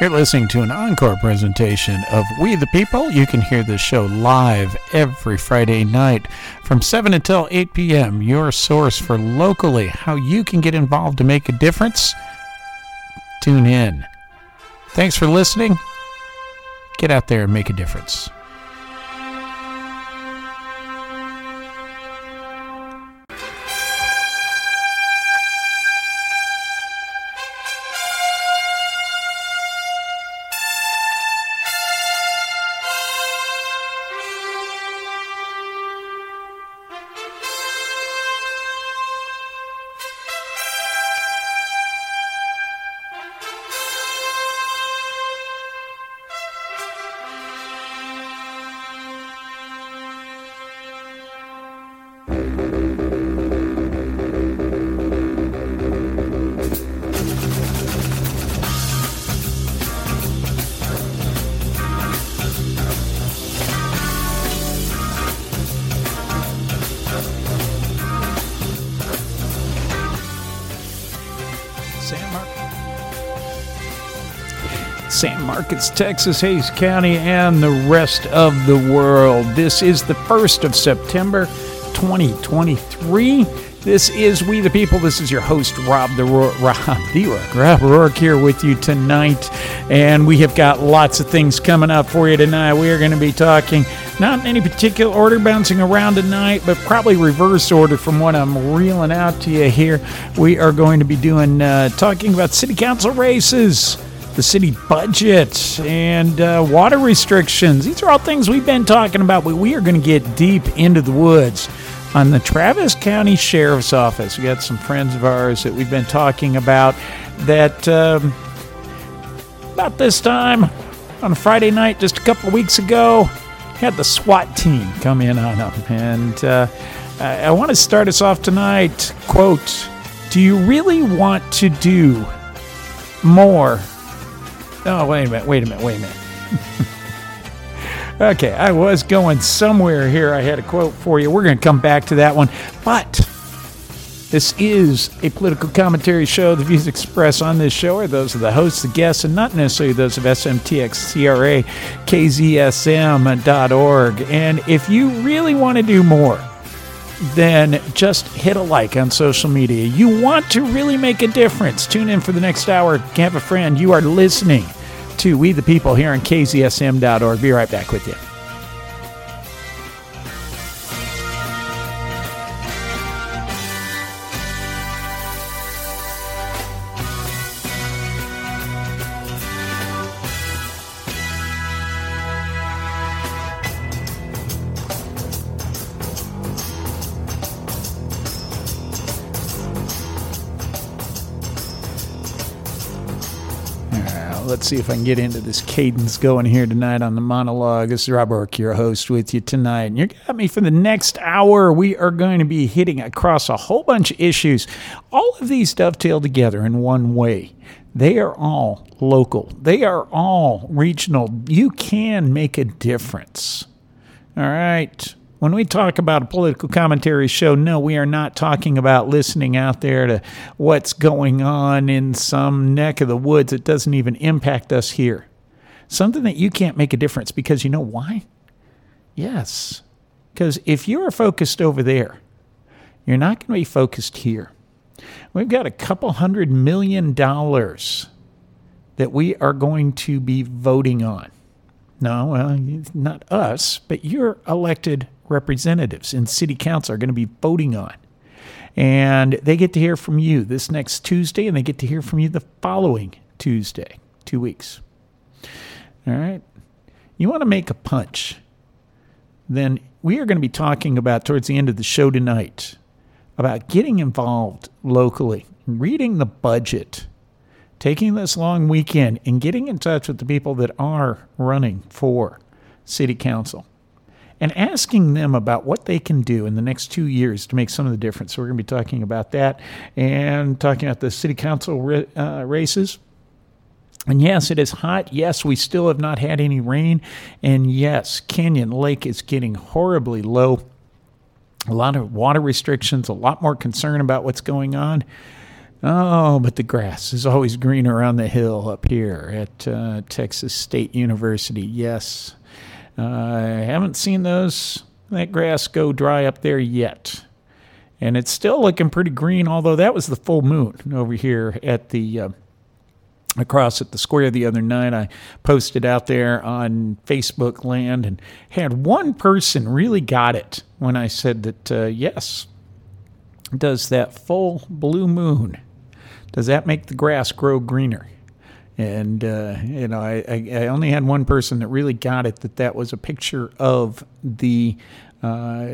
You're listening to an encore presentation of We the People. You can hear this show live every Friday night from 7 until 8 p.m. Your source for locally how you can get involved to make a difference. Tune in. Thanks for listening. Get out there and make a difference. Texas, Hays County, and the rest of the world. This is the 1st of September, 2023. This is We the People. This is your host, Rob the Ro- Rob the Rob Roark here with you tonight. And we have got lots of things coming up for you tonight. We are going to be talking, not in any particular order, bouncing around tonight, but probably reverse order from what I'm reeling out to you here. We are going to be doing, uh, talking about city council races the city budget and uh, water restrictions. These are all things we've been talking about, but we are going to get deep into the woods on the Travis County Sheriff's Office. We got some friends of ours that we've been talking about that um, about this time on a Friday night just a couple weeks ago had the SWAT team come in on them. And uh, I, I want to start us off tonight. Quote, do you really want to do more Oh, wait a minute, wait a minute, wait a minute. okay, I was going somewhere here. I had a quote for you. We're going to come back to that one. But this is a political commentary show. The views expressed on this show are those of the hosts, the guests, and not necessarily those of SMTX, CRA, KZSM.org. And if you really want to do more, then just hit a like on social media. You want to really make a difference. Tune in for the next hour. Have a friend. You are listening to We the People here on KZSM.org. Be right back with you. See if I can get into this cadence going here tonight on the monologue. This is Rob Roark, your host, with you tonight. And you got me for the next hour. We are going to be hitting across a whole bunch of issues. All of these dovetail together in one way. They are all local, they are all regional. You can make a difference. All right. When we talk about a political commentary show, no, we are not talking about listening out there to what's going on in some neck of the woods that doesn't even impact us here. Something that you can't make a difference because you know why? Yes. Because if you're focused over there, you're not going to be focused here. We've got a couple hundred million dollars that we are going to be voting on. No, well, not us, but your elected representatives in city council are going to be voting on. And they get to hear from you this next Tuesday, and they get to hear from you the following Tuesday, two weeks. All right. You want to make a punch, then we are going to be talking about towards the end of the show tonight about getting involved locally, reading the budget, taking this long weekend, and getting in touch with the people that are running for city council and asking them about what they can do in the next two years to make some of the difference. So we're going to be talking about that and talking about the city council uh, races. And yes, it is hot. Yes, we still have not had any rain. And yes, Canyon Lake is getting horribly low. A lot of water restrictions, a lot more concern about what's going on. Oh, but the grass is always greener on the hill up here at uh, Texas State University. Yes. I haven't seen those that grass go dry up there yet. And it's still looking pretty green, although that was the full moon over here at the uh, across at the square the other night. I posted out there on Facebook land and had one person really got it when I said that, uh, yes, does that full blue moon, does that make the grass grow greener? And, uh, you know, I, I only had one person that really got it that that was a picture of the uh,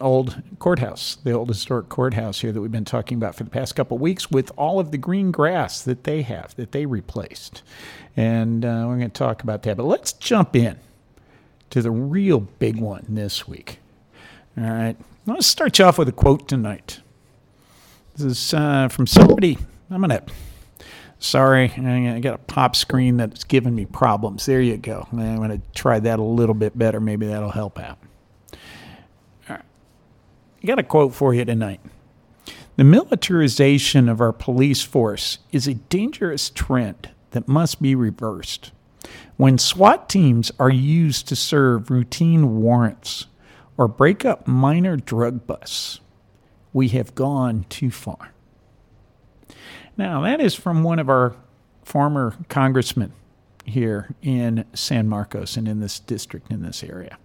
old courthouse, the old historic courthouse here that we've been talking about for the past couple of weeks, with all of the green grass that they have that they replaced, and uh, we're going to talk about that. But let's jump in to the real big one this week. All right, let's start you off with a quote tonight. This is uh, from somebody. I'm going to. Sorry, I got a pop screen that's giving me problems. There you go. I'm going to try that a little bit better. Maybe that'll help out. I got a quote for you tonight. The militarization of our police force is a dangerous trend that must be reversed. When SWAT teams are used to serve routine warrants or break up minor drug busts, we have gone too far. Now, that is from one of our former congressmen here in San Marcos and in this district, in this area.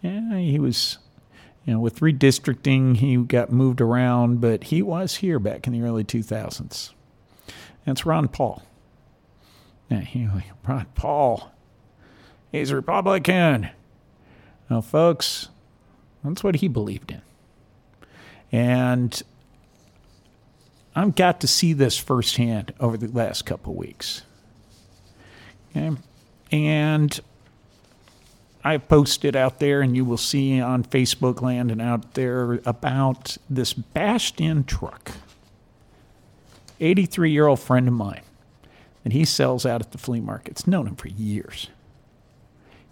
Yeah, he was you know, with redistricting, he got moved around, but he was here back in the early 2000s. That's Ron Paul. Yeah, Ron Paul, he's a Republican. Well, folks, that's what he believed in. And I've got to see this firsthand over the last couple weeks. Okay? And I've posted out there, and you will see on Facebook land and out there about this bashed in truck. 83 year old friend of mine that he sells out at the flea markets. Known him for years.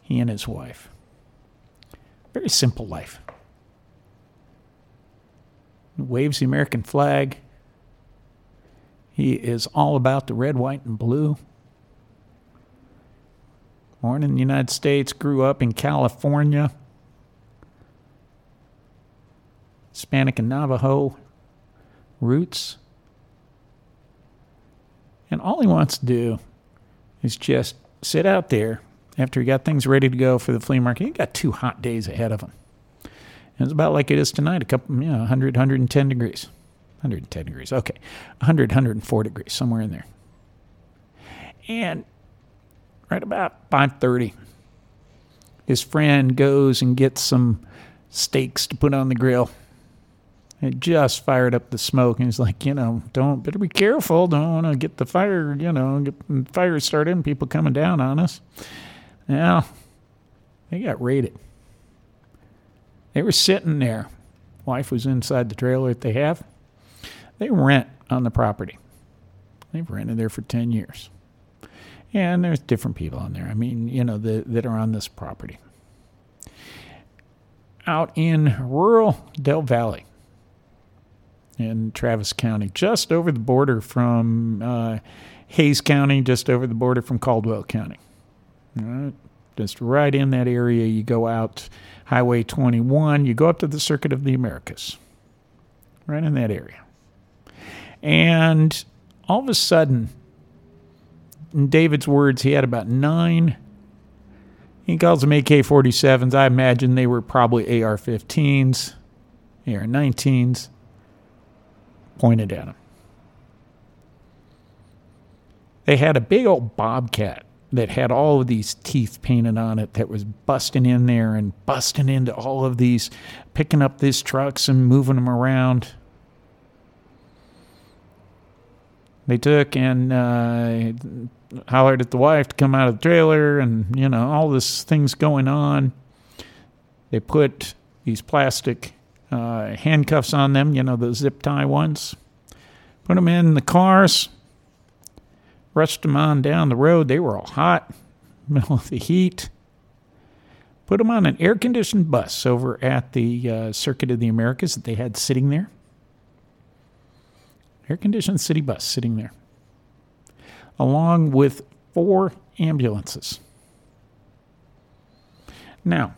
He and his wife. Very simple life. Waves the American flag. He is all about the red, white, and blue. Born in the United States, grew up in California. Hispanic and Navajo roots. And all he wants to do is just sit out there after he got things ready to go for the flea market. He got two hot days ahead of him. And it's about like it is tonight, a couple, know, 100, 110 degrees. 110 degrees, okay. 100, 104 degrees, somewhere in there. And right about 5.30 his friend goes and gets some steaks to put on the grill. It just fired up the smoke and he's like you know don't better be careful. Don't want to get the fire you know get fire started and people coming down on us. Now they got raided. They were sitting there. Wife was inside the trailer that they have they rent on the property they've rented there for 10 years and there's different people on there. I mean, you know, the, that are on this property. Out in rural Del Valley in Travis County, just over the border from uh, Hays County, just over the border from Caldwell County. All right, just right in that area. You go out Highway 21, you go up to the Circuit of the Americas, right in that area. And all of a sudden, in David's words, he had about nine. He calls them AK 47s. I imagine they were probably AR 15s, AR 19s, pointed at him. They had a big old bobcat that had all of these teeth painted on it that was busting in there and busting into all of these, picking up these trucks and moving them around. They took and uh, hollered at the wife to come out of the trailer and, you know, all this things going on. They put these plastic uh, handcuffs on them, you know, the zip tie ones. Put them in the cars, rushed them on down the road. They were all hot, middle of the heat. Put them on an air conditioned bus over at the uh, Circuit of the Americas that they had sitting there. Air conditioned city bus sitting there, along with four ambulances. Now,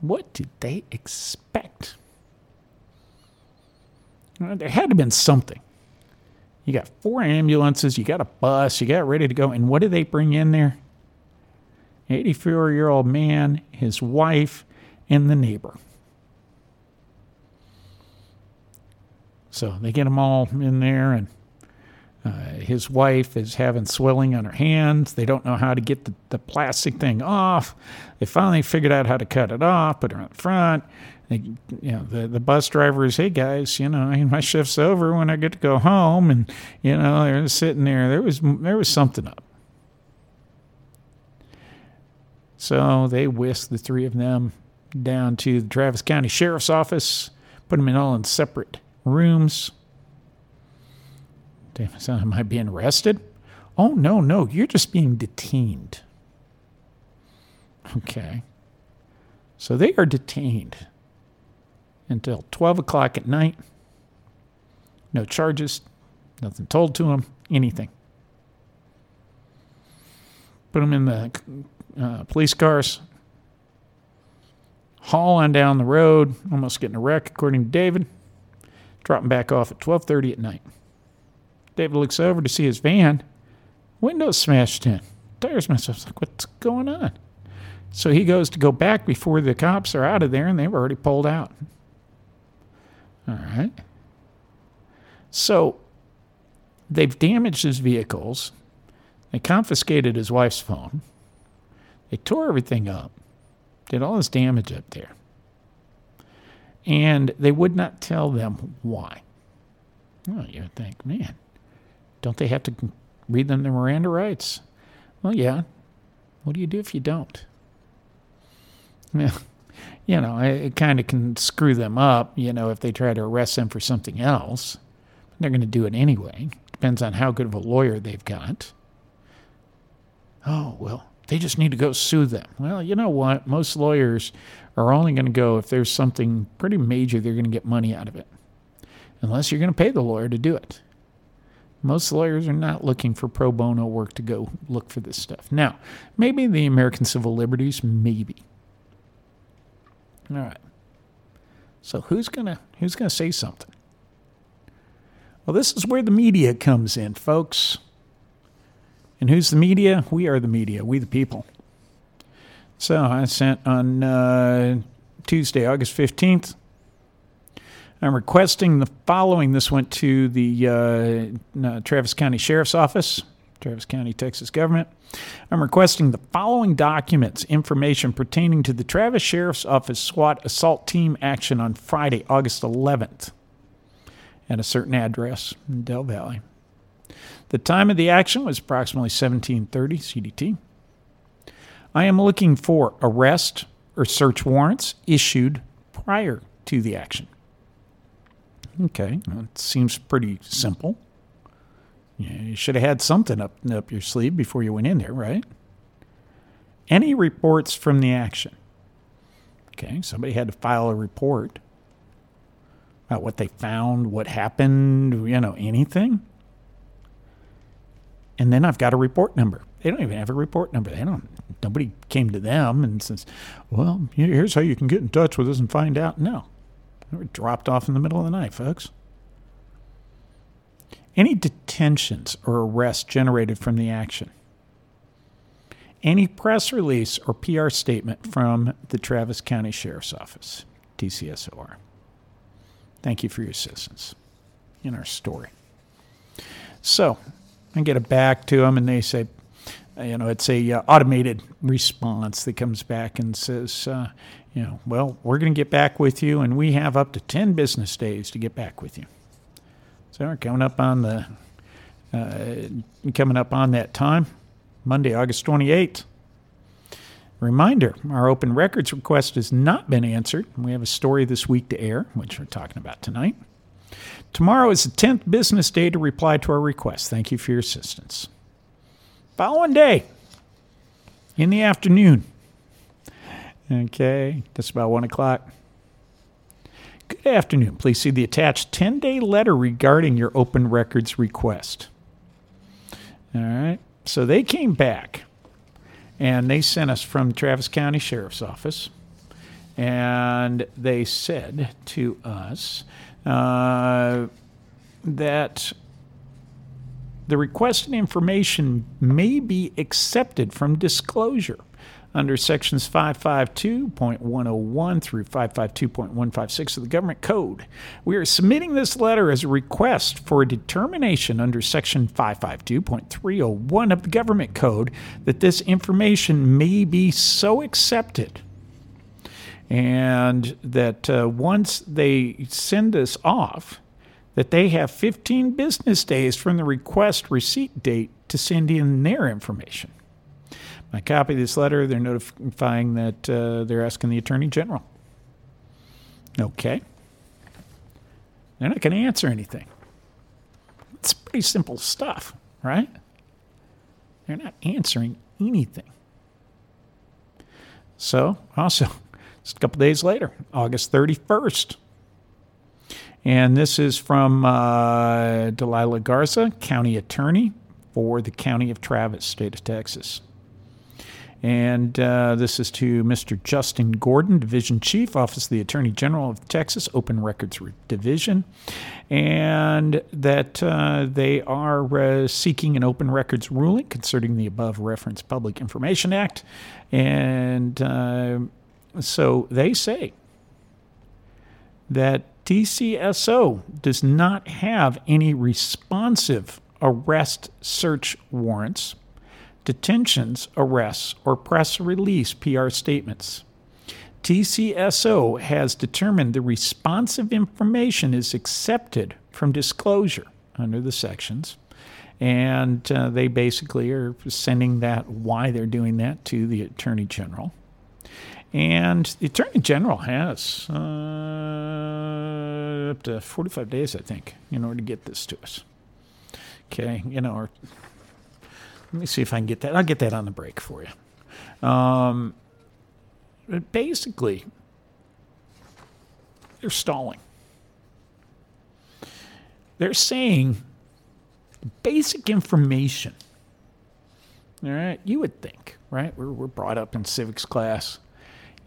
what did they expect? There had to have been something. You got four ambulances, you got a bus, you got ready to go. And what did they bring in there? 84 year old man, his wife, and the neighbor. So they get them all in there, and uh, his wife is having swelling on her hands. They don't know how to get the, the plastic thing off. They finally figured out how to cut it off, put her in front. They, you know, the, the bus driver is, hey guys, you know, my shift's over when I get to go home, and you know, they're sitting there. There was there was something up. So they whisked the three of them down to the Travis County Sheriff's Office, put them in all in separate rooms. Damn, am I being arrested? Oh, no, no, you're just being detained. Okay. So they are detained until 12 o'clock at night. No charges, nothing told to them, anything. Put them in the uh, police cars, haul on down the road, almost getting a wreck, according to David. Drop him back off at 12:30 at night. David looks over to see his van. Windows smashed in. Tires messed up. Like, what's going on? So he goes to go back before the cops are out of there, and they've already pulled out. All right. So they've damaged his vehicles. They confiscated his wife's phone. They tore everything up, did all this damage up there. And they would not tell them why. Well, you would think, man, don't they have to read them the Miranda rights? Well, yeah. What do you do if you don't? Well, you know, it kind of can screw them up, you know, if they try to arrest them for something else. They're going to do it anyway. Depends on how good of a lawyer they've got. Oh, well, they just need to go sue them. Well, you know what? Most lawyers are only going to go if there's something pretty major they're going to get money out of it, unless you're going to pay the lawyer to do it. Most lawyers are not looking for pro bono work to go look for this stuff. Now, maybe the American Civil Liberties, maybe. All right. So who's gonna who's gonna say something? Well, this is where the media comes in, folks. And who's the media? We are the media, we the people. So I sent on uh, Tuesday, August 15th. I'm requesting the following. This went to the uh, uh, Travis County Sheriff's Office, Travis County, Texas government. I'm requesting the following documents, information pertaining to the Travis Sheriff's Office SWAT assault team action on Friday, August 11th, at a certain address in Del Valley. The time of the action was approximately 1730 CDT. I am looking for arrest or search warrants issued prior to the action. Okay, it seems pretty simple. Yeah, you should have had something up up your sleeve before you went in there, right? Any reports from the action? Okay, somebody had to file a report about what they found, what happened, you know, anything. And then I've got a report number. They don't even have a report number. They don't. Nobody came to them and says, "Well, here's how you can get in touch with us and find out." No, they were dropped off in the middle of the night, folks. Any detentions or arrests generated from the action. Any press release or PR statement from the Travis County Sheriff's Office, TCSOR. Thank you for your assistance in our story. So, I get it back to them, and they say, you know, it's a uh, automated response that comes back and says, uh, you know, well, we're going to get back with you, and we have up to 10 business days to get back with you. So we're coming up on the, uh, coming up on that time, Monday, August 28th. Reminder our open records request has not been answered. We have a story this week to air, which we're talking about tonight. Tomorrow is the 10th business day to reply to our request. Thank you for your assistance. Following day, in the afternoon. Okay, that's about 1 o'clock. Good afternoon. Please see the attached 10 day letter regarding your open records request. All right. So they came back and they sent us from Travis County Sheriff's Office and they said to us uh, that the requested information may be accepted from disclosure under sections 552.101 through 552.156 of the Government Code. We are submitting this letter as a request for a determination under section 552.301 of the Government Code that this information may be so accepted and that uh, once they send us off, that they have 15 business days from the request receipt date to send in their information. I copy this letter. They're notifying that uh, they're asking the Attorney General. Okay. They're not going to answer anything. It's pretty simple stuff, right? They're not answering anything. So, also, just a couple days later, August 31st. And this is from uh, Delia Garza, County Attorney for the County of Travis, State of Texas. And uh, this is to Mr. Justin Gordon, Division Chief, Office of the Attorney General of Texas, Open Records Division, and that uh, they are uh, seeking an open records ruling concerning the above referenced Public Information Act. And uh, so they say that TCSO does not have any responsive arrest search warrants detentions, arrests, or press release PR statements. TCSO has determined the responsive information is accepted from disclosure under the sections. And uh, they basically are sending that, why they're doing that, to the Attorney General. And the Attorney General has uh, up to 45 days, I think, in order to get this to us. Okay, you know, or let me see if I can get that. I'll get that on the break for you. Um, but basically, they're stalling. They're saying basic information. All right, you would think, right? We're, we're brought up in civics class.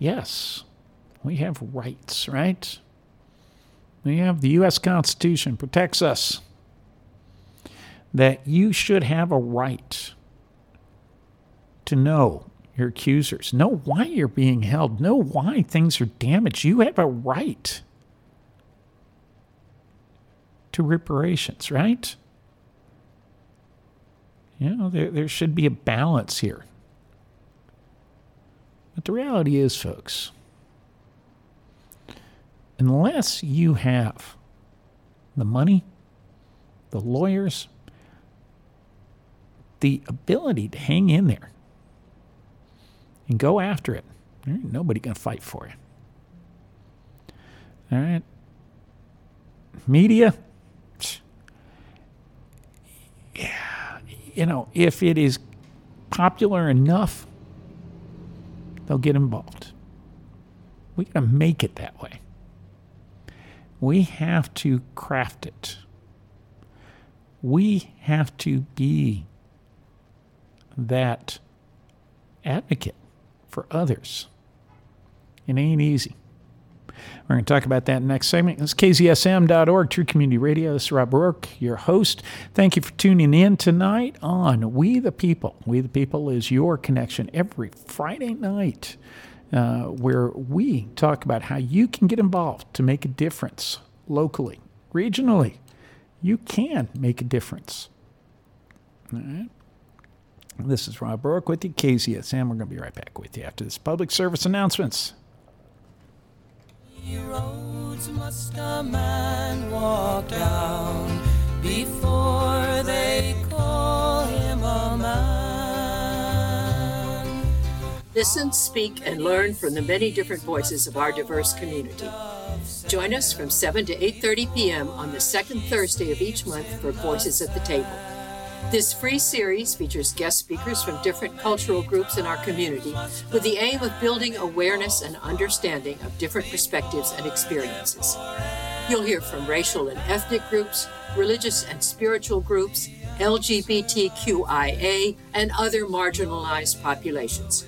Yes, we have rights, right? We have the U.S. Constitution protects us that you should have a right to know your accusers, know why you're being held, know why things are damaged. You have a right to reparations, right? You know, there, there should be a balance here. But the reality is, folks, unless you have the money, the lawyers, the ability to hang in there and go after it. There ain't nobody going to fight for you. All right. Media. Yeah. You know, if it is popular enough, they'll get involved. We got to make it that way. We have to craft it. We have to be that advocate for others. It ain't easy. We're going to talk about that next segment. Is KZSM.org, True Community Radio. This is Rob Roark, your host. Thank you for tuning in tonight on We the People. We the People is your connection every Friday night uh, where we talk about how you can get involved to make a difference locally, regionally. You can make a difference. All right. This is Rob Roark with you, KZSM. We're going to be right back with you after this public service announcements. Roads must a man walk down before they call him a man. Listen, speak, and learn from the many different voices of our diverse community. Join us from 7 to 8.30 p.m. on the second Thursday of each month for Voices at the Table. This free series features guest speakers from different cultural groups in our community with the aim of building awareness and understanding of different perspectives and experiences. You'll hear from racial and ethnic groups, religious and spiritual groups, LGBTQIA, and other marginalized populations.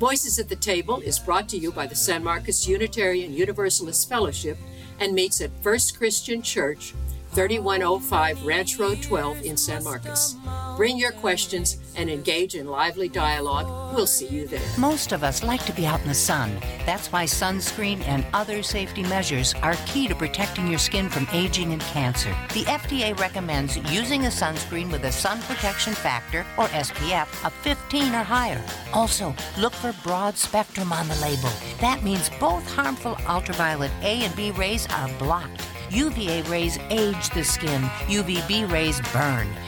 Voices at the Table is brought to you by the San Marcos Unitarian Universalist Fellowship and meets at First Christian Church, 3105 Ranch Road 12 in San Marcos. Bring your questions and engage in lively dialogue. We'll see you there. Most of us like to be out in the sun. That's why sunscreen and other safety measures are key to protecting your skin from aging and cancer. The FDA recommends using a sunscreen with a sun protection factor, or SPF, of 15 or higher. Also, look for broad spectrum on the label. That means both harmful ultraviolet A and B rays are blocked. UVA rays age the skin, UVB rays burn,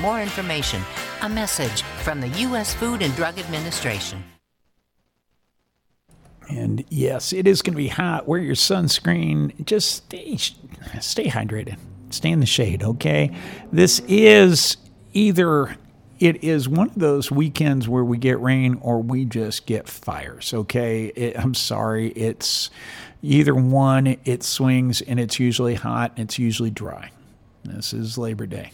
more information. A message from the U.S. Food and Drug Administration. And yes, it is going to be hot. Wear your sunscreen. Just stay, stay hydrated. Stay in the shade, okay? This is either it is one of those weekends where we get rain or we just get fires, okay? It, I'm sorry. It's either one, it swings and it's usually hot and it's usually dry. This is Labor Day.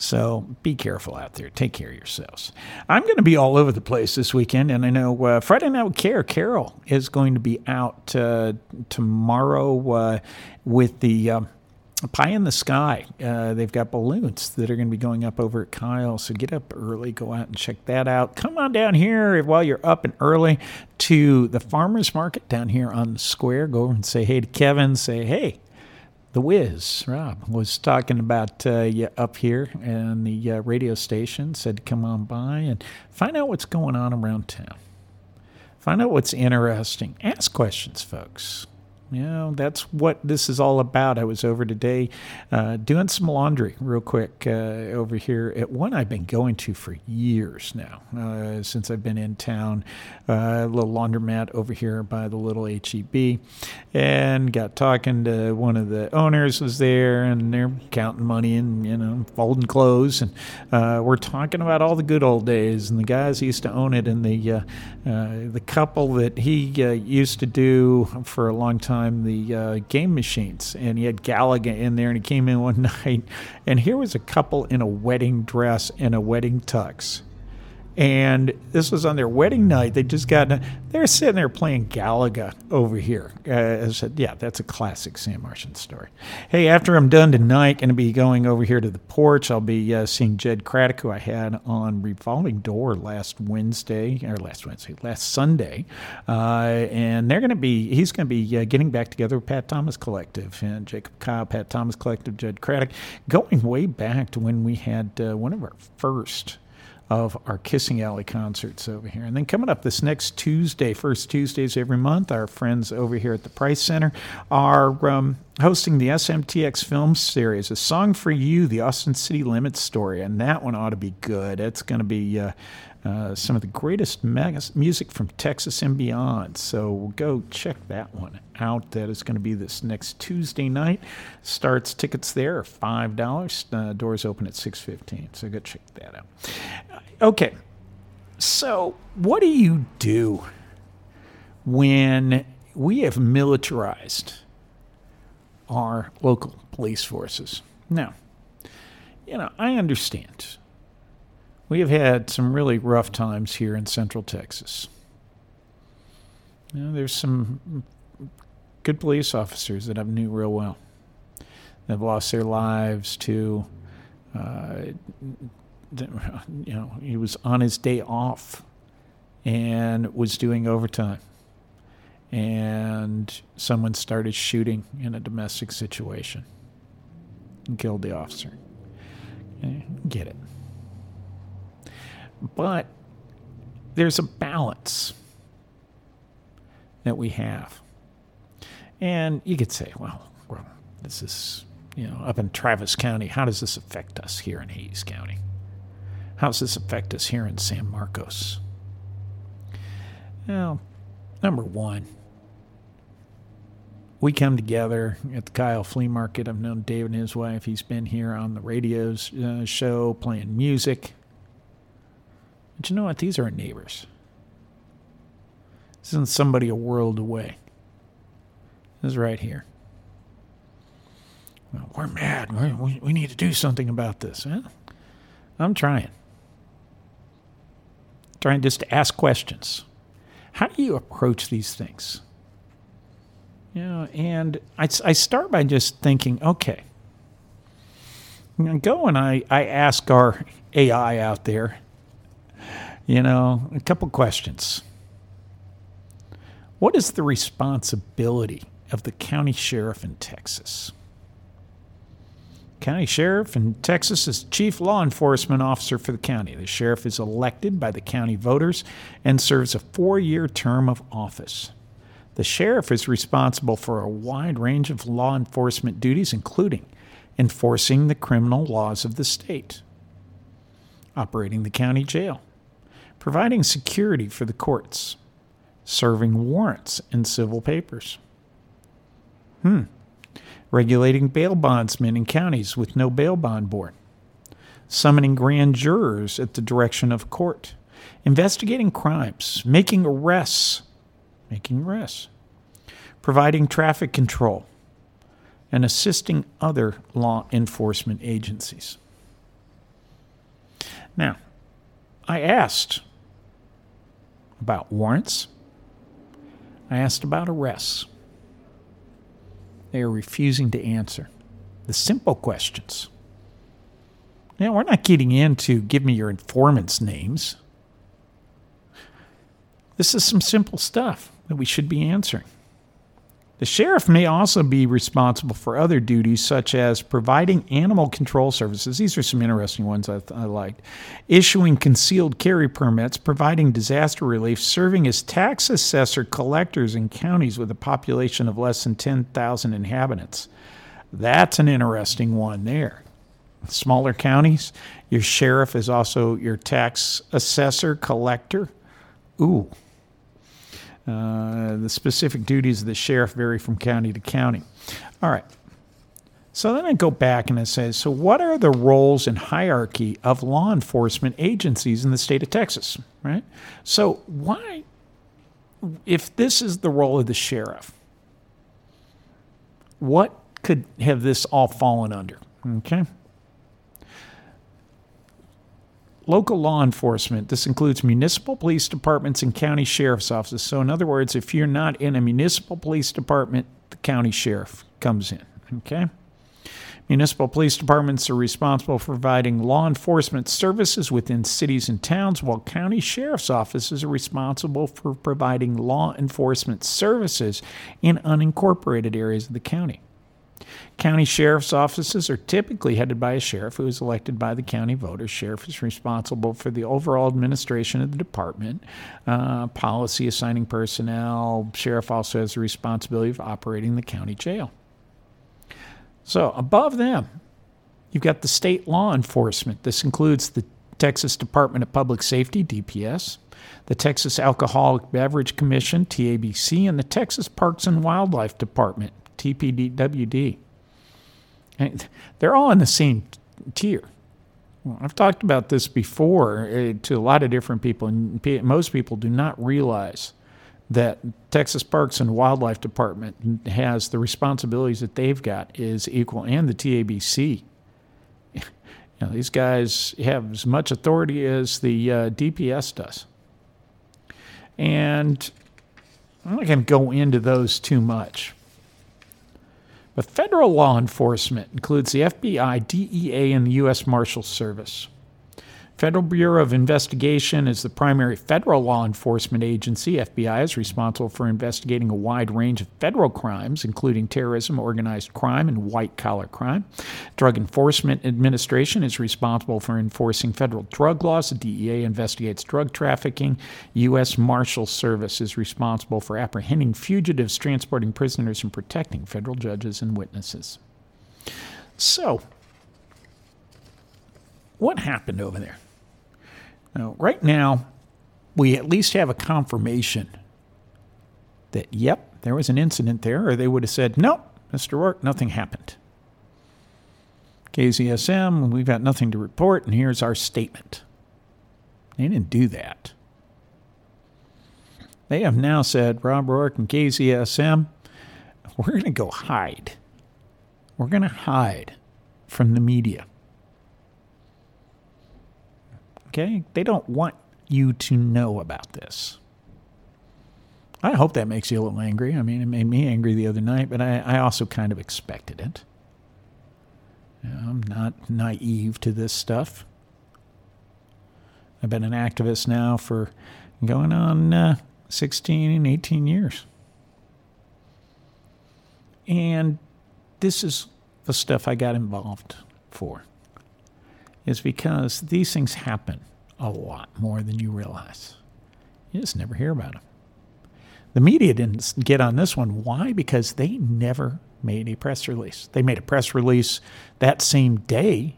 So be careful out there. Take care of yourselves. I'm going to be all over the place this weekend, and I know uh, Friday Night with Care, Carol is going to be out uh, tomorrow uh, with the. Uh, Pie in the Sky. Uh, they've got balloons that are going to be going up over at Kyle. So get up early, go out and check that out. Come on down here while you're up and early to the farmers market down here on the square. Go over and say hey to Kevin. Say hey, the Wiz, Rob, was talking about uh, you up here and the uh, radio station. Said come on by and find out what's going on around town. Find out what's interesting. Ask questions, folks. You know, that's what this is all about. I was over today uh, doing some laundry real quick uh, over here at one I've been going to for years now, uh, since I've been in town. Uh, a little laundromat over here by the little HEB. And got talking to one of the owners was there, and they're counting money and, you know, folding clothes. And uh, we're talking about all the good old days and the guys used to own it and the, uh, the couple that he used to do for a long time time the uh, game machines, and he had Galaga in there, and he came in one night, and here was a couple in a wedding dress and a wedding tux and this was on their wedding night. They just got they're sitting there playing Galaga over here. Uh, I said, yeah, that's a classic Sam Martian story. Hey, after I'm done tonight, going to be going over here to the porch. I'll be uh, seeing Jed Craddock, who I had on Revolving Door last Wednesday or last Wednesday, last Sunday, uh, and they're going to be he's going to be uh, getting back together with Pat Thomas Collective and Jacob Kyle, Pat Thomas Collective, Jed Craddock, going way back to when we had uh, one of our first of our Kissing Alley concerts over here. And then coming up this next Tuesday, first Tuesdays every month, our friends over here at the Price Center are um, hosting the SMTX film series, A Song for You, the Austin City Limits story. And that one ought to be good. It's going to be. Uh, uh, some of the greatest music from Texas and beyond. So go check that one out. That is going to be this next Tuesday night. Starts tickets there are five dollars. Uh, doors open at six fifteen. So go check that out. Okay, so what do you do when we have militarized our local police forces? Now, you know, I understand we have had some really rough times here in Central Texas. You know, there's some good police officers that I knew real well. They've lost their lives to, uh, you know, he was on his day off and was doing overtime. And someone started shooting in a domestic situation and killed the officer. Get it. But there's a balance that we have. And you could say, well, well, this is, you know, up in Travis County. How does this affect us here in Hays County? How does this affect us here in San Marcos? Well, number one, we come together at the Kyle Flea Market. I've known David and his wife. He's been here on the radio uh, show playing music. But you know what? These aren't neighbors. This isn't somebody a world away. This is right here. Well, we're mad. We, we need to do something about this. I'm trying. Trying just to ask questions. How do you approach these things? You know, and I, I start by just thinking, okay, I go and I, I ask our AI out there, you know, a couple questions. What is the responsibility of the county sheriff in Texas? County sheriff in Texas is chief law enforcement officer for the county. The sheriff is elected by the county voters and serves a four year term of office. The sheriff is responsible for a wide range of law enforcement duties, including enforcing the criminal laws of the state, operating the county jail, providing security for the courts, serving warrants in civil papers. Hmm. Regulating bail bondsmen in counties with no bail bond board. Summoning grand jurors at the direction of court. Investigating crimes. Making arrests making arrests, providing traffic control, and assisting other law enforcement agencies. Now, I asked about warrants. I asked about arrests. They are refusing to answer the simple questions. Now, we're not getting into give me your informants' names. This is some simple stuff that we should be answering. The sheriff may also be responsible for other duties such as providing animal control services. These are some interesting ones I, I liked. Issuing concealed carry permits, providing disaster relief, serving as tax assessor collectors in counties with a population of less than 10,000 inhabitants. That's an interesting one there. Smaller counties, your sheriff is also your tax assessor collector. Ooh, uh, the specific duties of the sheriff vary from county to county. All right. So then I go back and I say, so what are the roles and hierarchy of law enforcement agencies in the state of Texas, right? So why, if this is the role of the sheriff, what could have this all fallen under? Okay. Local law enforcement, this includes municipal police departments and county sheriff's offices. So, in other words, if you're not in a municipal police department, the county sheriff comes in. Okay? Municipal police departments are responsible for providing law enforcement services within cities and towns, while county sheriff's offices are responsible for providing law enforcement services in unincorporated areas of the county. County sheriff's offices are typically headed by a sheriff who is elected by the county voters. Sheriff is responsible for the overall administration of the department, uh, policy assigning personnel. Sheriff also has the responsibility of operating the county jail. So above them, you've got the state law enforcement. This includes the Texas Department of Public Safety, DPS, the Texas Alcoholic Beverage Commission, TABC, and the Texas Parks and Wildlife Department, TPDWD. And they're all in the same tier. Well, I've talked about this before uh, to a lot of different people, and most people do not realize that Texas Parks and Wildlife Department has the responsibilities that they've got is equal, and the TABC. You know, these guys have as much authority as the uh, DPS does. And I'm not going to go into those too much. But federal law enforcement includes the FBI, DEA, and the U.S. Marshal Service. Federal Bureau of Investigation is the primary federal law enforcement agency. FBI is responsible for investigating a wide range of federal crimes, including terrorism, organized crime, and white collar crime. Drug Enforcement Administration is responsible for enforcing federal drug laws. The DEA investigates drug trafficking. U.S. Marshal Service is responsible for apprehending fugitives, transporting prisoners, and protecting federal judges and witnesses. So, what happened over there? Now, right now, we at least have a confirmation that, yep, there was an incident there, or they would have said, nope, Mr. Roark, nothing happened. KZSM, we've got nothing to report, and here's our statement. They didn't do that. They have now said, Rob Roark and KZSM, we're going to go hide. We're going to hide from the media. Okay? They don't want you to know about this. I hope that makes you a little angry. I mean, it made me angry the other night, but I, I also kind of expected it. You know, I'm not naive to this stuff. I've been an activist now for going on uh, 16 and 18 years. And this is the stuff I got involved for is because these things happen a lot more than you realize. You just never hear about them. The media didn't get on this one. Why? Because they never made a press release. They made a press release that same day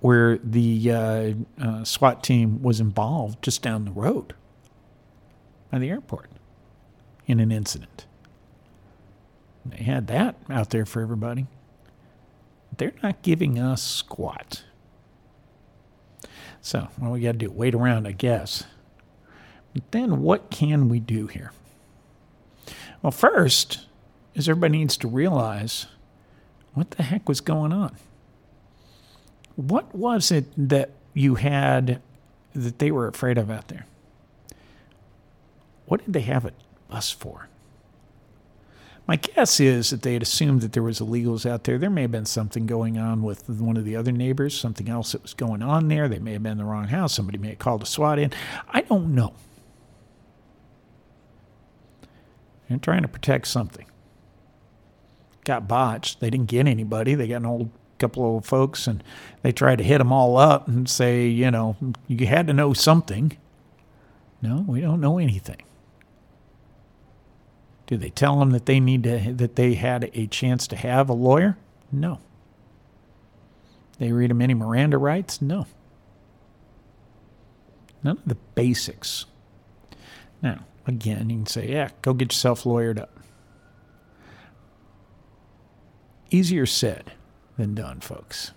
where the uh, uh, SWAT team was involved just down the road by the airport in an incident. They had that out there for everybody. They're not giving us squat. So, what we got to do? Wait around, I guess. But then, what can we do here? Well, first, is everybody needs to realize what the heck was going on. What was it that you had that they were afraid of out there? What did they have a bus for? My guess is that they had assumed that there was illegals out there. There may have been something going on with one of the other neighbors, something else that was going on there. They may have been in the wrong house. Somebody may have called a SWAT in. I don't know. They're trying to protect something. Got botched. They didn't get anybody. They got an old couple of folks, and they tried to hit them all up and say, you know, you had to know something. No, we don't know anything. Do they tell them that they need to that they had a chance to have a lawyer? No. They read them any Miranda rights? No. None of the basics. Now, again, you can say, yeah, go get yourself lawyered up. Easier said than done, folks.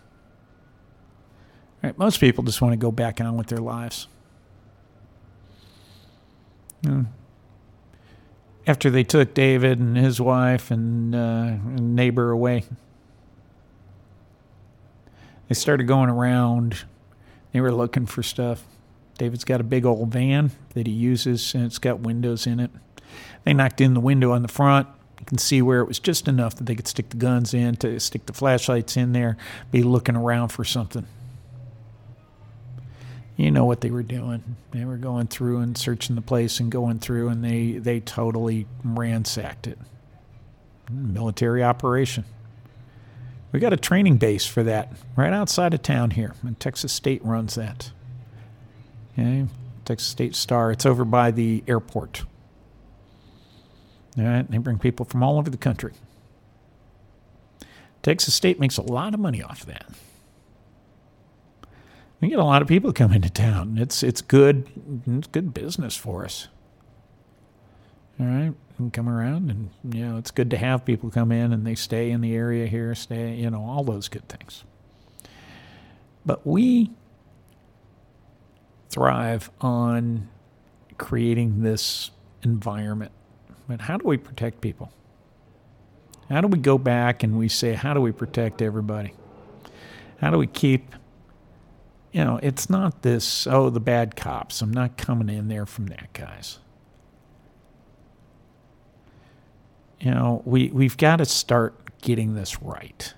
All right, most people just want to go back on with their lives. Hmm after they took David and his wife and, uh, neighbor away. They started going around. They were looking for stuff. David's got a big old van that he uses, and it's got windows in it. They knocked in the window on the front. You can see where it was just enough that they could stick the guns in, to stick the flashlights in there, be looking around for something you know what they were doing. They were going through and searching the place and going through, and they, they totally ransacked it. Military operation. We got a training base for that right outside of town here, and Texas State runs that. Okay, Texas State Star. It's over by the airport. All right, they bring people from all over the country. Texas State makes a lot of money off of that we get a lot of people come into town. It's it's good it's good business for us. All right, and come around, and you know it's good to have people come in and they stay in the area here, stay you know all those good things. But we thrive on creating this environment. But how do we protect people? How do we go back and we say, how do we protect everybody? How do we keep you know, it's not this, oh, the bad cops. I'm not coming in there from that, guys. You know, we, we've got to start getting this right.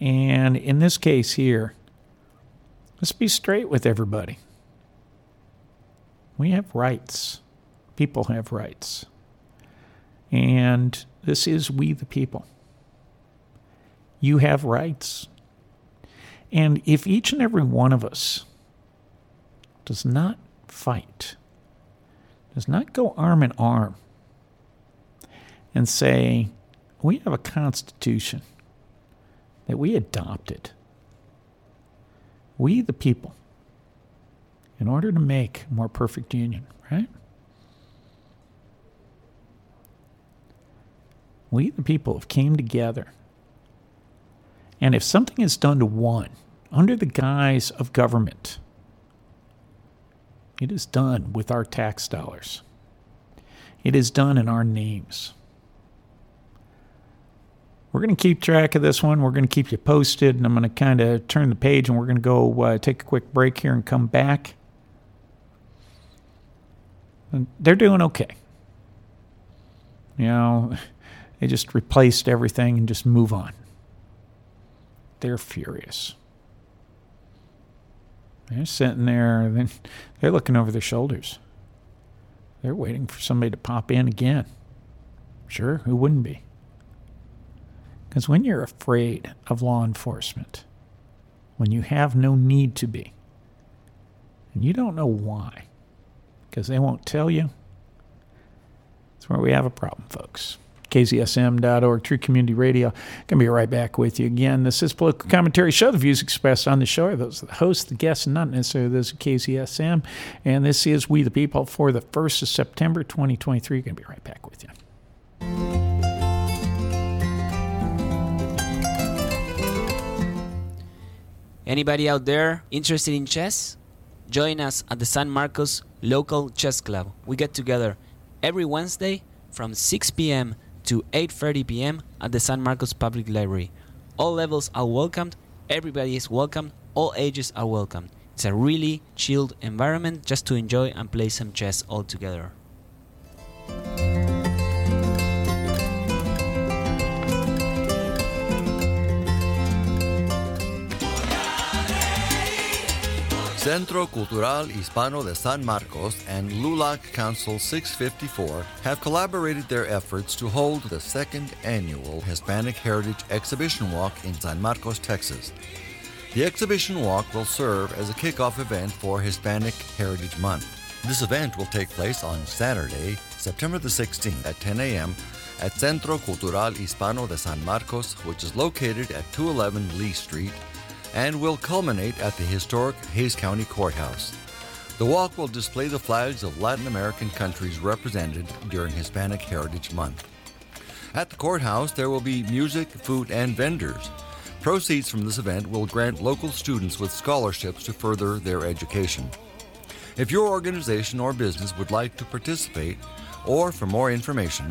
And in this case here, Let's be straight with everybody. We have rights. People have rights. And this is we the people. You have rights. And if each and every one of us does not fight, does not go arm in arm and say, we have a constitution that we adopted. We, the people, in order to make a more perfect union, right? We, the people, have came together. And if something is done to one under the guise of government, it is done with our tax dollars. It is done in our names. We're going to keep track of this one. We're going to keep you posted, and I'm going to kind of turn the page and we're going to go uh, take a quick break here and come back. And they're doing okay. You know, they just replaced everything and just move on. They're furious. They're sitting there, then they're looking over their shoulders. They're waiting for somebody to pop in again. Sure, who wouldn't be? Because when you're afraid of law enforcement, when you have no need to be, and you don't know why, because they won't tell you, that's where we have a problem, folks. KZSM.org, True Community Radio. Going to be right back with you again. This is Political Commentary Show. The views expressed on the show are those of the host, the guests, and not necessarily those of KZSM. And this is We the People for the 1st of September 2023. Going to be right back with you. Anybody out there interested in chess? Join us at the San Marcos Local Chess Club. We get together every Wednesday from 6 p.m to 8:30 p.m. at the San Marcos Public Library. All levels are welcomed, everybody is welcome, all ages are welcome. It's a really chilled environment just to enjoy and play some chess all together. Centro Cultural Hispano de San Marcos and LULAC Council 654 have collaborated their efforts to hold the second annual Hispanic Heritage Exhibition Walk in San Marcos, Texas. The exhibition walk will serve as a kickoff event for Hispanic Heritage Month. This event will take place on Saturday, September the 16th at 10 a.m. at Centro Cultural Hispano de San Marcos, which is located at 211 Lee Street, and will culminate at the historic Hays County Courthouse. The walk will display the flags of Latin American countries represented during Hispanic Heritage Month. At the courthouse, there will be music, food, and vendors. Proceeds from this event will grant local students with scholarships to further their education. If your organization or business would like to participate, or for more information,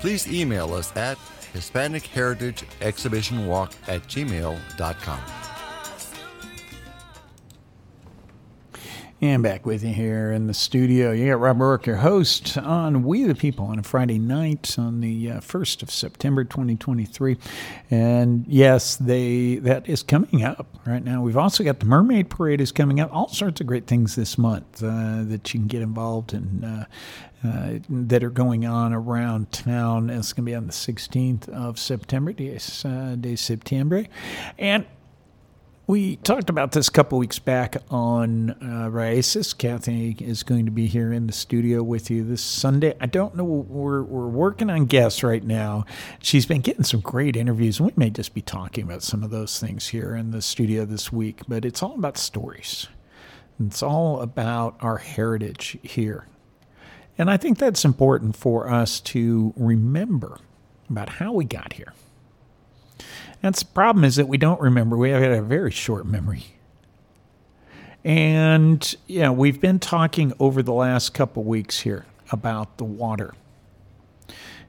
please email us at Hispanic Heritage Exhibition Walk at gmail.com. And back with you here in the studio. You got Rob Roark, your host on We the People on a Friday night on the uh, 1st of September 2023. And yes, they that is coming up right now. We've also got the Mermaid Parade is coming up. All sorts of great things this month uh, that you can get involved in uh, uh that are going on around town. It's going to be on the 16th of September, days, uh, de September. And we talked about this a couple weeks back on uh, Raíces. Kathy is going to be here in the studio with you this Sunday. I don't know. We're, we're working on guests right now. She's been getting some great interviews, and we may just be talking about some of those things here in the studio this week. But it's all about stories. It's all about our heritage here. And I think that's important for us to remember about how we got here. That's the problem is that we don't remember. We have a very short memory. And yeah, we've been talking over the last couple weeks here about the water.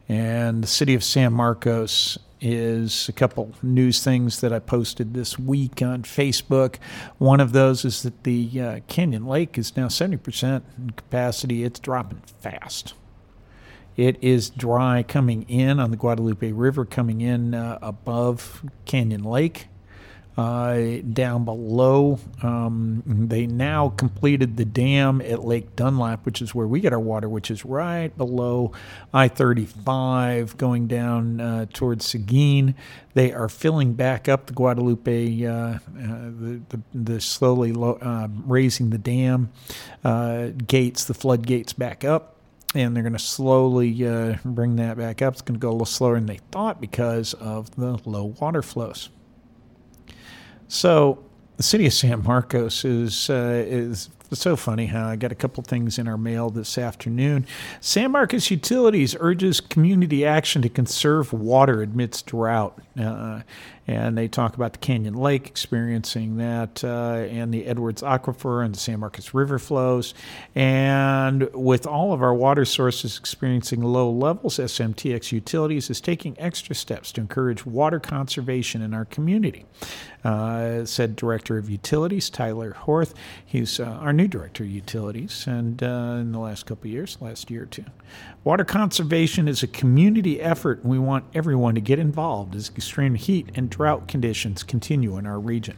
And the city of San Marcos is a couple news things that I posted this week on Facebook. One of those is that the uh, Canyon Lake is now 70% in capacity. It's dropping fast. It is dry coming in on the Guadalupe River, coming in uh, above Canyon Lake. uh, down below. Um, they now completed the dam at Lake Dunlap, which is where we get our water, which is right below I 35 going down uh, towards Seguin. They are filling back up the Guadalupe, uh, uh the, the, the, slowly lo- uh, raising the dam gates, the floodgates back up and they're going to slowly uh, bring that back up. It's going to go a little slower than they thought because of the low water flows. So the city of San Marcos is uh, is so funny how I got a couple things in our mail this afternoon. San Marcos Utilities urges community action to conserve water amidst drought. Uh, and they talk about the Canyon Lake experiencing that, uh, and the Edwards Aquifer and the San Marcos River flows. And with all of our water sources experiencing low levels, SMTX Utilities is taking extra steps to encourage water conservation in our community. Uh, said Director of Utilities Tyler Hjorth. He's uh, our new Director of Utilities, and uh, in the last couple years, last year or two. Water conservation is a community effort, and we want everyone to get involved as extreme heat and drought conditions continue in our region.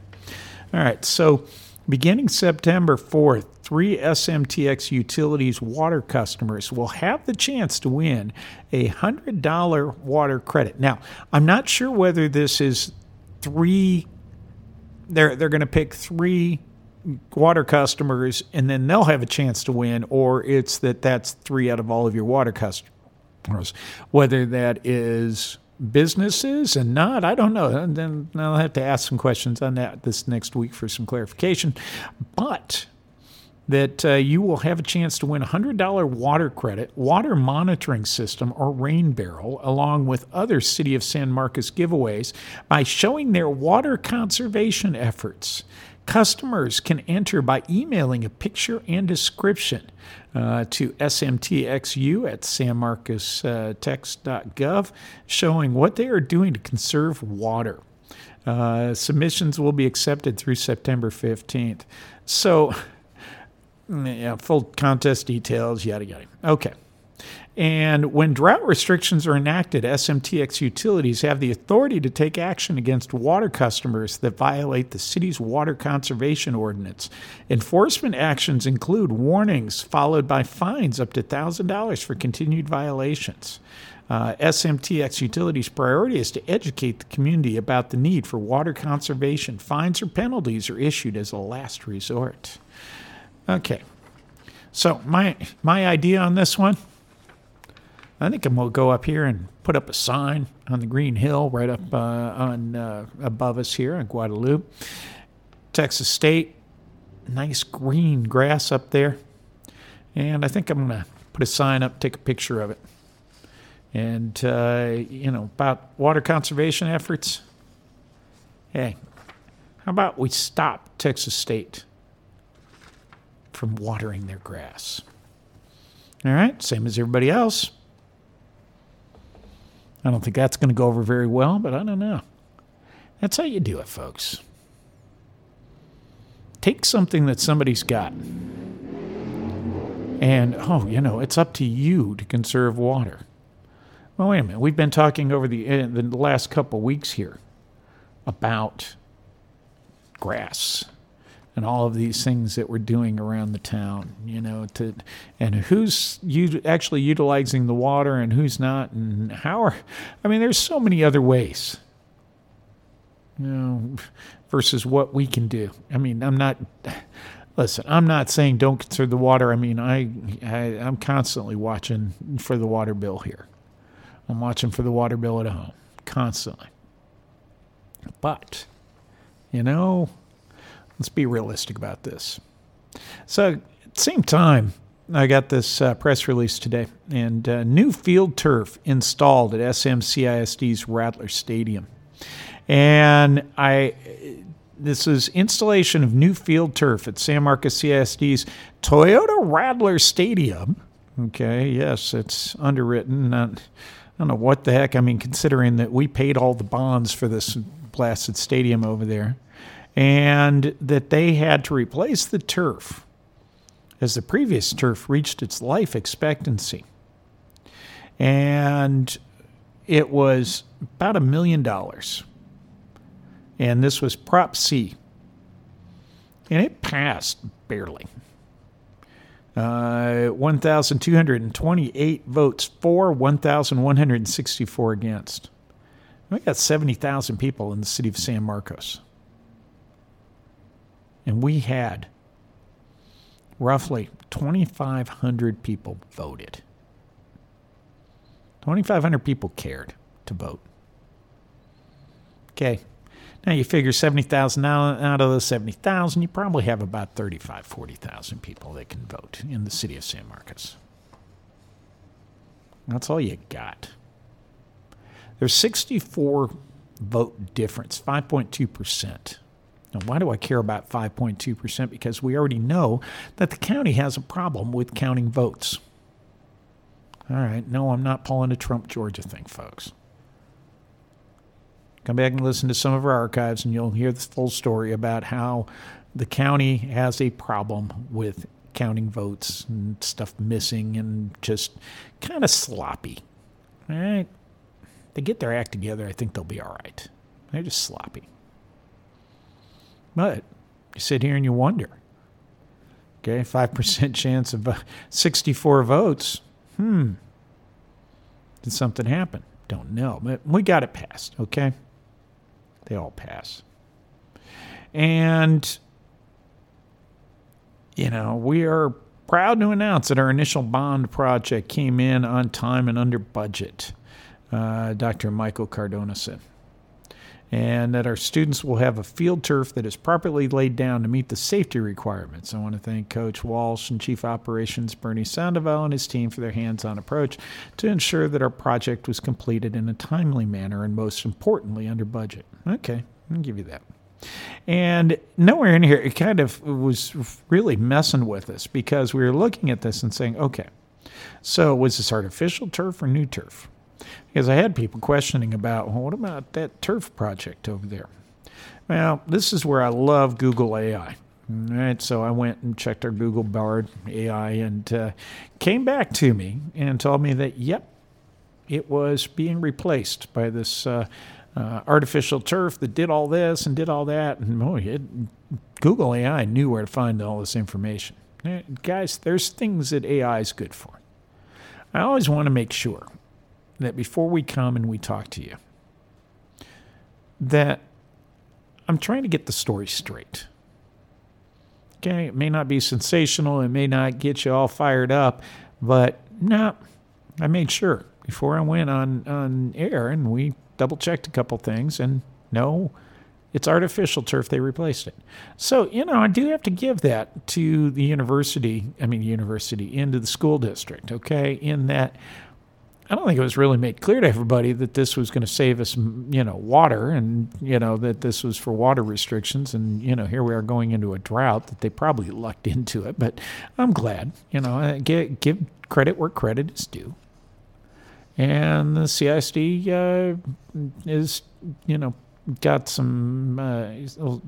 All right, so beginning September 4th, three SMTX Utilities water customers will have the chance to win a $100 water credit. Now, I'm not sure whether this is three they're they're going to pick three water customers and then they'll have a chance to win or it's that that's three out of all of your water customers. Whether that is businesses and not i don't know. And then i'll have to ask some questions on that this next week for some clarification. But that uh, you will have a chance to win a $100 water credit, water monitoring system, or rain barrel, along with other City of San Marcos giveaways by showing their water conservation efforts. Customers can enter by emailing a picture and description uh, to smtxu at sanmarcostx.gov showing what they are doing to conserve water. Uh, submissions will be accepted through September 15th. So, yeah, full contest details, yada yada. Okay. And when drought restrictions are enacted, SMTX utilities have the authority to take action against water customers that violate the city's water conservation ordinance. Enforcement actions include warnings followed by fines up to $1,000 for continued violations. Uh, SMTX Utilities' priority is to educate the community about the need for water conservation. Fines or penalties are issued as a last resort. Okay. So my my idea on this one, I think I'm gonna go up here and put up a sign on the green hill right up uh, on uh, above us here in Guadalupe, Texas State. Nice green grass up there, and I think I'm gonna put a sign up, take a picture of it, and uh, you know about water conservation efforts. Hey, how about we stop Texas State? from watering their grass. All right, same as everybody else. I don't think that's going to go over very well, but I don't know. That's how you do it, folks. Take something that somebody's got, and oh, you know, it's up to you to conserve water. Well, wait a minute. We've been talking over the, uh, the last couple weeks here about grass and all of these things that we're doing around the town, you know, to and who's actually utilizing the water and who's not, and how are. I mean, there's so many other ways, you know, versus what we can do. I mean, I'm not. Listen, I'm not saying don't conserve the water. I mean, I, I I'm constantly watching for the water bill here. I'm watching for the water bill at home constantly. But, you know, Let's be realistic about this. So, at the same time, I got this uh, press release today, and uh, new field turf installed at SMCISD's Rattler Stadium. And I, this is installation of new field turf at San Marcos CISD's Toyota Rattler Stadium. Okay, yes, it's underwritten. I don't know what the heck. I mean, considering that we paid all the bonds for this blasted stadium over there and that they had to replace the turf as the previous turf reached its life expectancy. And it was about a million dollars. And this was Prop C. And it passed barely. Uh, 1,228 votes for, 1,164 against. We got 70,000 people in the city of San Marcos. And we had roughly 2,500 people voted. 2,500 people cared to vote. Okay. Now you figure 70,000 out of those 70,000, you probably have about 35, 40,000 people that can vote in the city of San Marcos. That's all you got. There's 64 vote difference, 5.2%. Now, why do I care about 5.2%? Because we already know that the county has a problem with counting votes. All right, no, I'm not pulling a Trump Georgia thing, folks. Come back and listen to some of our archives, and you'll hear the full story about how the county has a problem with counting votes and stuff missing and just kind of sloppy. All right. They get their act together, I think they'll be all right. They're just sloppy. You sit here and you wonder. Okay, 5% chance of uh, 64 votes. Hmm. Did something happen? Don't know. But we got it passed, okay? They all pass. And, you know, we are proud to announce that our initial bond project came in on time and under budget, uh, Dr. Michael Cardona said. And that our students will have a field turf that is properly laid down to meet the safety requirements. I want to thank Coach Walsh and Chief Operations Bernie Sandoval and his team for their hands on approach to ensure that our project was completed in a timely manner and, most importantly, under budget. Okay, I'll give you that. And nowhere in here, it kind of was really messing with us because we were looking at this and saying, okay, so was this artificial turf or new turf? Because I had people questioning about, well, what about that turf project over there? Well, this is where I love Google AI. All right, so I went and checked our Google Bard AI and uh, came back to me and told me that, yep, it was being replaced by this uh, uh, artificial turf that did all this and did all that. And oh, it, Google AI knew where to find all this information. Guys, there's things that AI is good for. I always want to make sure that before we come and we talk to you, that I'm trying to get the story straight. Okay, it may not be sensational, it may not get you all fired up, but no, I made sure before I went on, on air and we double checked a couple things and no, it's artificial turf. They replaced it. So, you know, I do have to give that to the university, I mean, university, into the school district, okay, in that I don't think it was really made clear to everybody that this was going to save us, you know, water and, you know, that this was for water restrictions. And, you know, here we are going into a drought that they probably lucked into it. But I'm glad, you know, give, give credit where credit is due. And the CISD uh, is, you know, got some, uh,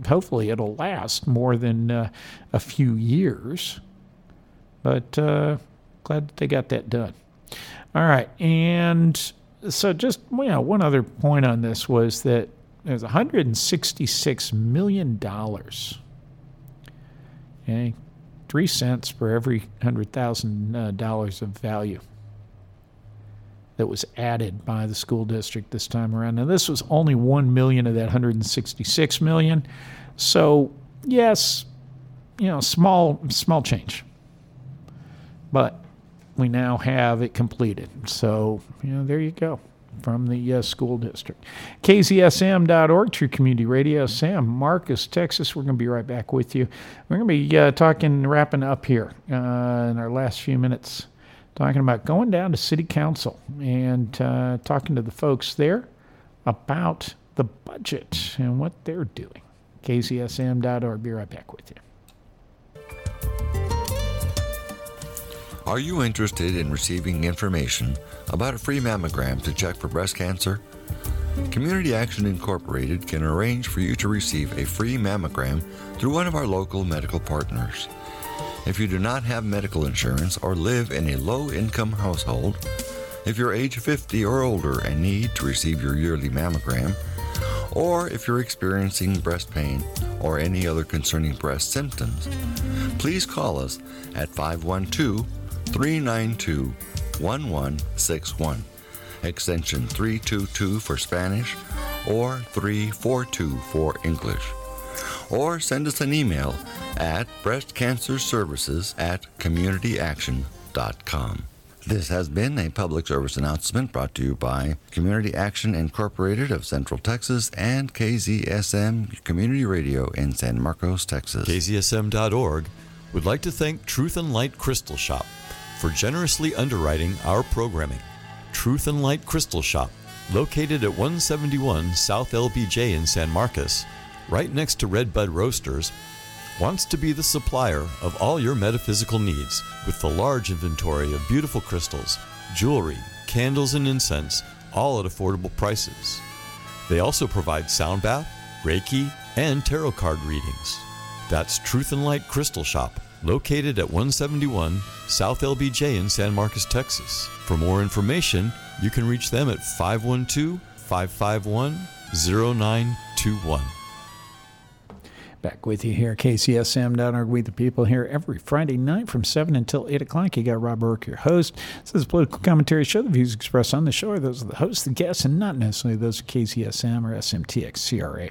hopefully it'll last more than uh, a few years. But uh, glad that they got that done. All right, and so just know, one other point on this was that there's 166 million dollars. Okay, three cents for every hundred thousand uh, dollars of value that was added by the school district this time around. Now this was only one million of that 166 million, so yes, you know, small small change, but we now have it completed. So, you know, there you go from the uh, school district. KZSM.org, True Community Radio. San Marcos, Texas. We're going to be right back with you. We're going to be uh, talking, wrapping up here uh, in our last few minutes, talking about going down to City Council and uh, talking to the folks there about the budget and what they're doing. KZSM.org. Be right back with you. Are you interested in receiving information about a free mammogram to check for breast cancer? Community Action Incorporated can arrange for you to receive a free mammogram through one of our local medical partners. If you do not have medical insurance or live in a low income household, if you're age 50 or older and need to receive your yearly mammogram, or if you're experiencing breast pain or any other concerning breast symptoms, please call us at 512 392 1161, extension 322 for Spanish or 342 for English. Or send us an email at breastcancerservices at communityaction.com. This has been a public service announcement brought to you by Community Action Incorporated of Central Texas and KZSM Community Radio in San Marcos, Texas. KZSM.org would like to thank Truth and Light Crystal Shop for generously underwriting our programming. Truth and Light Crystal Shop, located at 171 South LBJ in San Marcos, right next to Redbud Roasters, wants to be the supplier of all your metaphysical needs with the large inventory of beautiful crystals, jewelry, candles, and incense, all at affordable prices. They also provide sound bath, Reiki, and tarot card readings. That's Truth and Light Crystal Shop, located at 171 South LBJ in San Marcos, Texas. For more information, you can reach them at 512 551 0921. Back with you here, KZSM.org. We the people here every Friday night from 7 until 8 o'clock. You got Rob Roark, your host. This is a political commentary show. The views expressed on the show are those of the host, the guests, and not necessarily those of KZSM or SMTX CRA.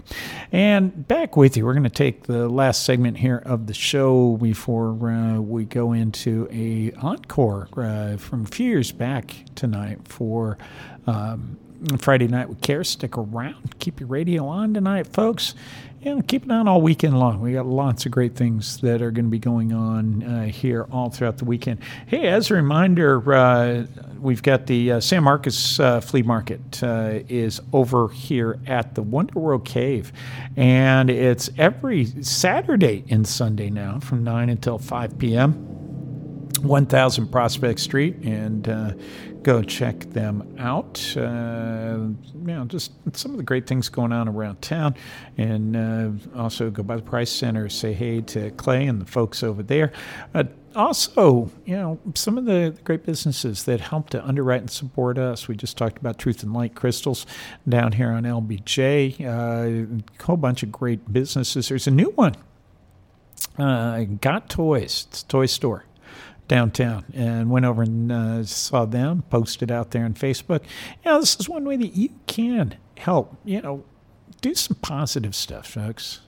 And back with you, we're going to take the last segment here of the show before uh, we go into a encore uh, from a few years back tonight for. Um, Friday night with Care. Stick around. Keep your radio on tonight, folks. And keep it on all weekend long. We got lots of great things that are going to be going on uh, here all throughout the weekend. Hey, as a reminder, uh, we've got the uh, San Marcos uh, Flea Market uh, is over here at the Wonder World Cave, and it's every Saturday and Sunday now from nine until five p.m. 1000 Prospect Street, and uh, go check them out. Uh, you know, just some of the great things going on around town, and uh, also go by the Price Center, say hey to Clay and the folks over there. Uh, also, you know, some of the great businesses that help to underwrite and support us. We just talked about Truth and Light Crystals down here on LBJ. Uh, a whole bunch of great businesses. There's a new one. Uh, Got Toys. It's a toy store downtown and went over and uh, saw them, posted out there on Facebook. You know, this is one way that you can help, you know, do some positive stuff, folks.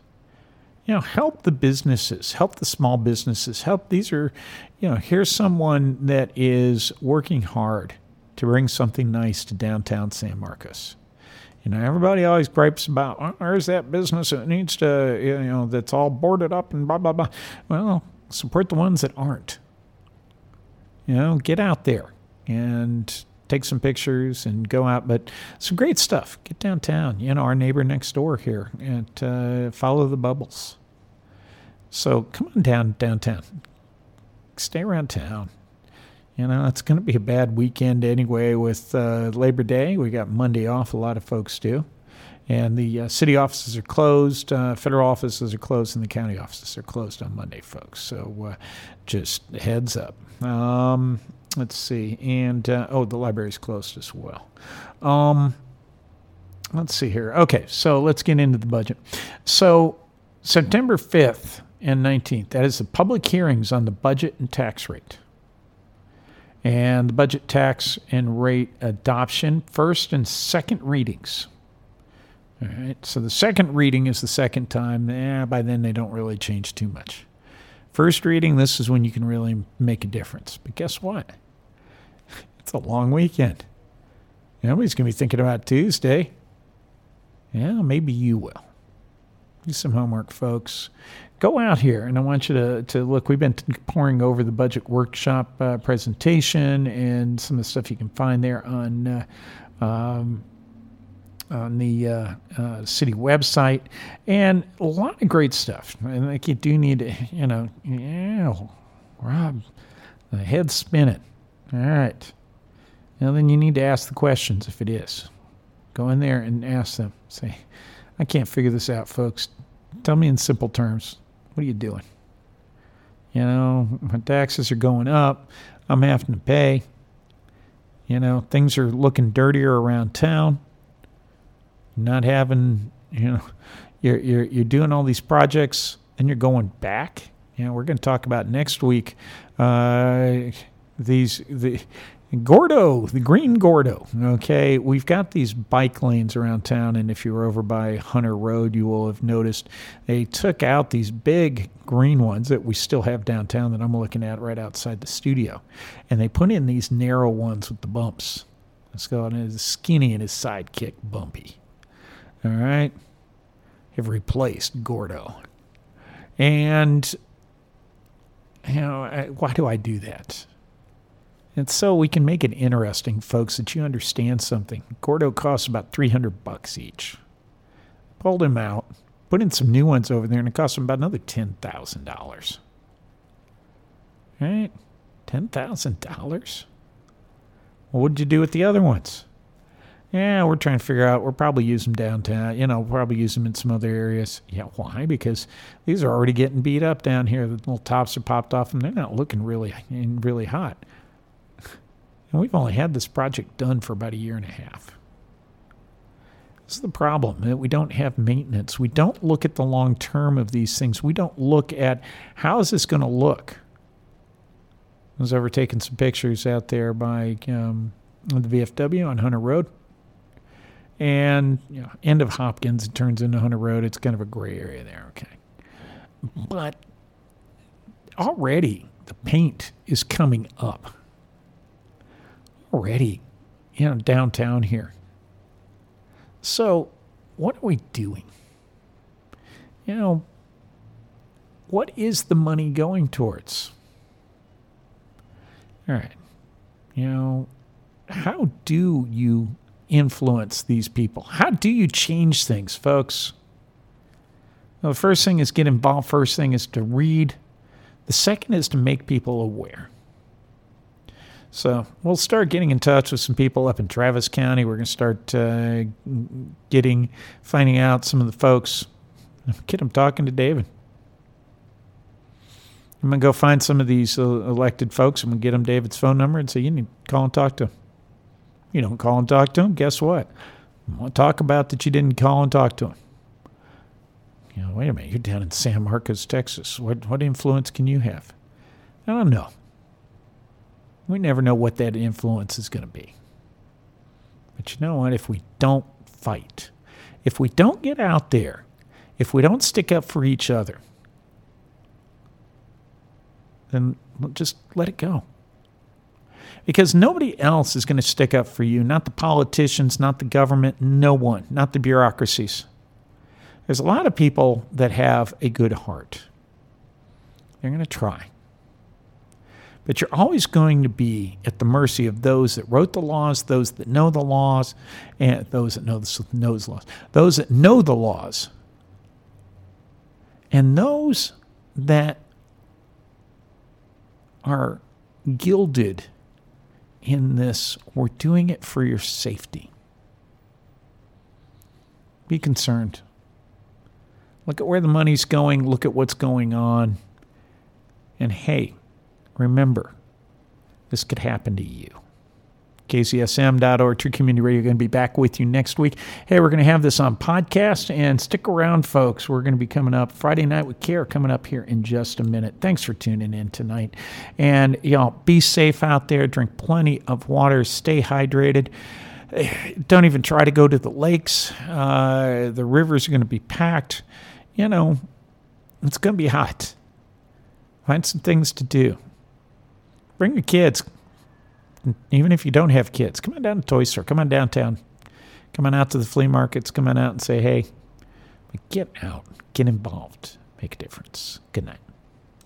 You know, help the businesses, help the small businesses, help these are, you know, here's someone that is working hard to bring something nice to downtown San Marcos. You know, everybody always gripes about, oh, where's that business that needs to, you know, that's all boarded up and blah, blah, blah. Well, support the ones that aren't. You know, get out there and take some pictures and go out. But some great stuff. Get downtown. You know, our neighbor next door here and uh, follow the bubbles. So come on down downtown. Stay around town. You know, it's going to be a bad weekend anyway with uh, Labor Day. We got Monday off. A lot of folks do. And the uh, city offices are closed, uh, federal offices are closed, and the county offices are closed on Monday, folks. So uh, just heads up. Um, let's see. And, uh, oh, the library's closed as well. Um, let's see here. Okay, so let's get into the budget. So, September 5th and 19th, that is the public hearings on the budget and tax rate. And the budget tax and rate adoption, first and second readings. All right, so the second reading is the second time. Eh, by then, they don't really change too much. First reading, this is when you can really make a difference. But guess what? It's a long weekend. Nobody's going to be thinking about Tuesday. Yeah, maybe you will. Do some homework, folks. Go out here, and I want you to, to look. We've been pouring over the budget workshop uh, presentation and some of the stuff you can find there on uh, um, on the uh, uh, city website, and a lot of great stuff. And like you do need to, you know, yeah, Rob, the head's spinning. All right. Now then, you need to ask the questions if it is. Go in there and ask them. Say, I can't figure this out, folks. Tell me in simple terms. What are you doing? You know, my taxes are going up. I'm having to pay. You know, things are looking dirtier around town not having You know, you're you're you're doing all these projects and you're going back. You know, we're going to talk about next week. Uh, these the Gordo, the Green Gordo. Okay, we've got these bike lanes around town, and if you were over by Hunter Road, you will have noticed they took out these big green ones that we still have downtown that I'm looking at right outside the studio, and they put in these narrow ones with the bumps. Let's go on skinny and his sidekick bumpy. All right, have replaced Gordo, and you know why do I do that? And so we can make it interesting, folks, that you understand something. Gordo costs about 300 bucks each. Pulled them out, put in some new ones over there, and it cost them about another $10,000. Right? $10,000? Well, what did you do with the other ones? Yeah, we're trying to figure out. We'll probably use them downtown. You know, we'll probably use them in some other areas. Yeah, why? Because these are already getting beat up down here. The little tops are popped off, and they're not looking really, really hot. And we've only had this project done for about a year and a half. This is the problem that we don't have maintenance. We don't look at the long term of these things. We don't look at how is this going to look. I was ever taking some pictures out there by um, the VFW on Hunter Road. And you know, end of Hopkins, it turns into Hunter Road. It's kind of a gray area there, okay. But already the paint is coming up already, you know, downtown here. So, what are we doing? You know, what is the money going towards? All right. You know, how do you influence these people? How do you change things, folks? Well, the first thing is get involved. First thing is to read. The second is to make people aware. So we'll start getting in touch with some people up in Travis County. We're going to start uh, getting, finding out some of the folks. Get them talking to David. I'm going to go find some of these uh, elected folks. I'm going to get them David's phone number and say, you need to call and talk to him. You don't call and talk to him, guess what? I want to talk about that you didn't call and talk to him. You know, wait a minute, you're down in San Marcos, Texas. What, what influence can you have? I don't know. We never know what that influence is going to be. But you know what? If we don't fight, if we don't get out there, if we don't stick up for each other, then just let it go. Because nobody else is going to stick up for you, not the politicians, not the government, no one, not the bureaucracies. There's a lot of people that have a good heart. They're going to try. But you're always going to be at the mercy of those that wrote the laws, those that know the laws, and those that know the, knows laws, those that know the laws, and those that are gilded in this. We're doing it for your safety. Be concerned. Look at where the money's going. Look at what's going on. And hey, Remember, this could happen to you. KZSM.org, True Community Radio, going to be back with you next week. Hey, we're going to have this on podcast, and stick around, folks. We're going to be coming up Friday Night with Care coming up here in just a minute. Thanks for tuning in tonight. And, y'all, be safe out there. Drink plenty of water. Stay hydrated. Don't even try to go to the lakes. Uh, the rivers are going to be packed. You know, it's going to be hot. Find some things to do bring your kids. Even if you don't have kids, come on down to Toy Store. Come on downtown. Come on out to the flea markets. Come on out and say, hey, get out, get involved, make a difference. Good night.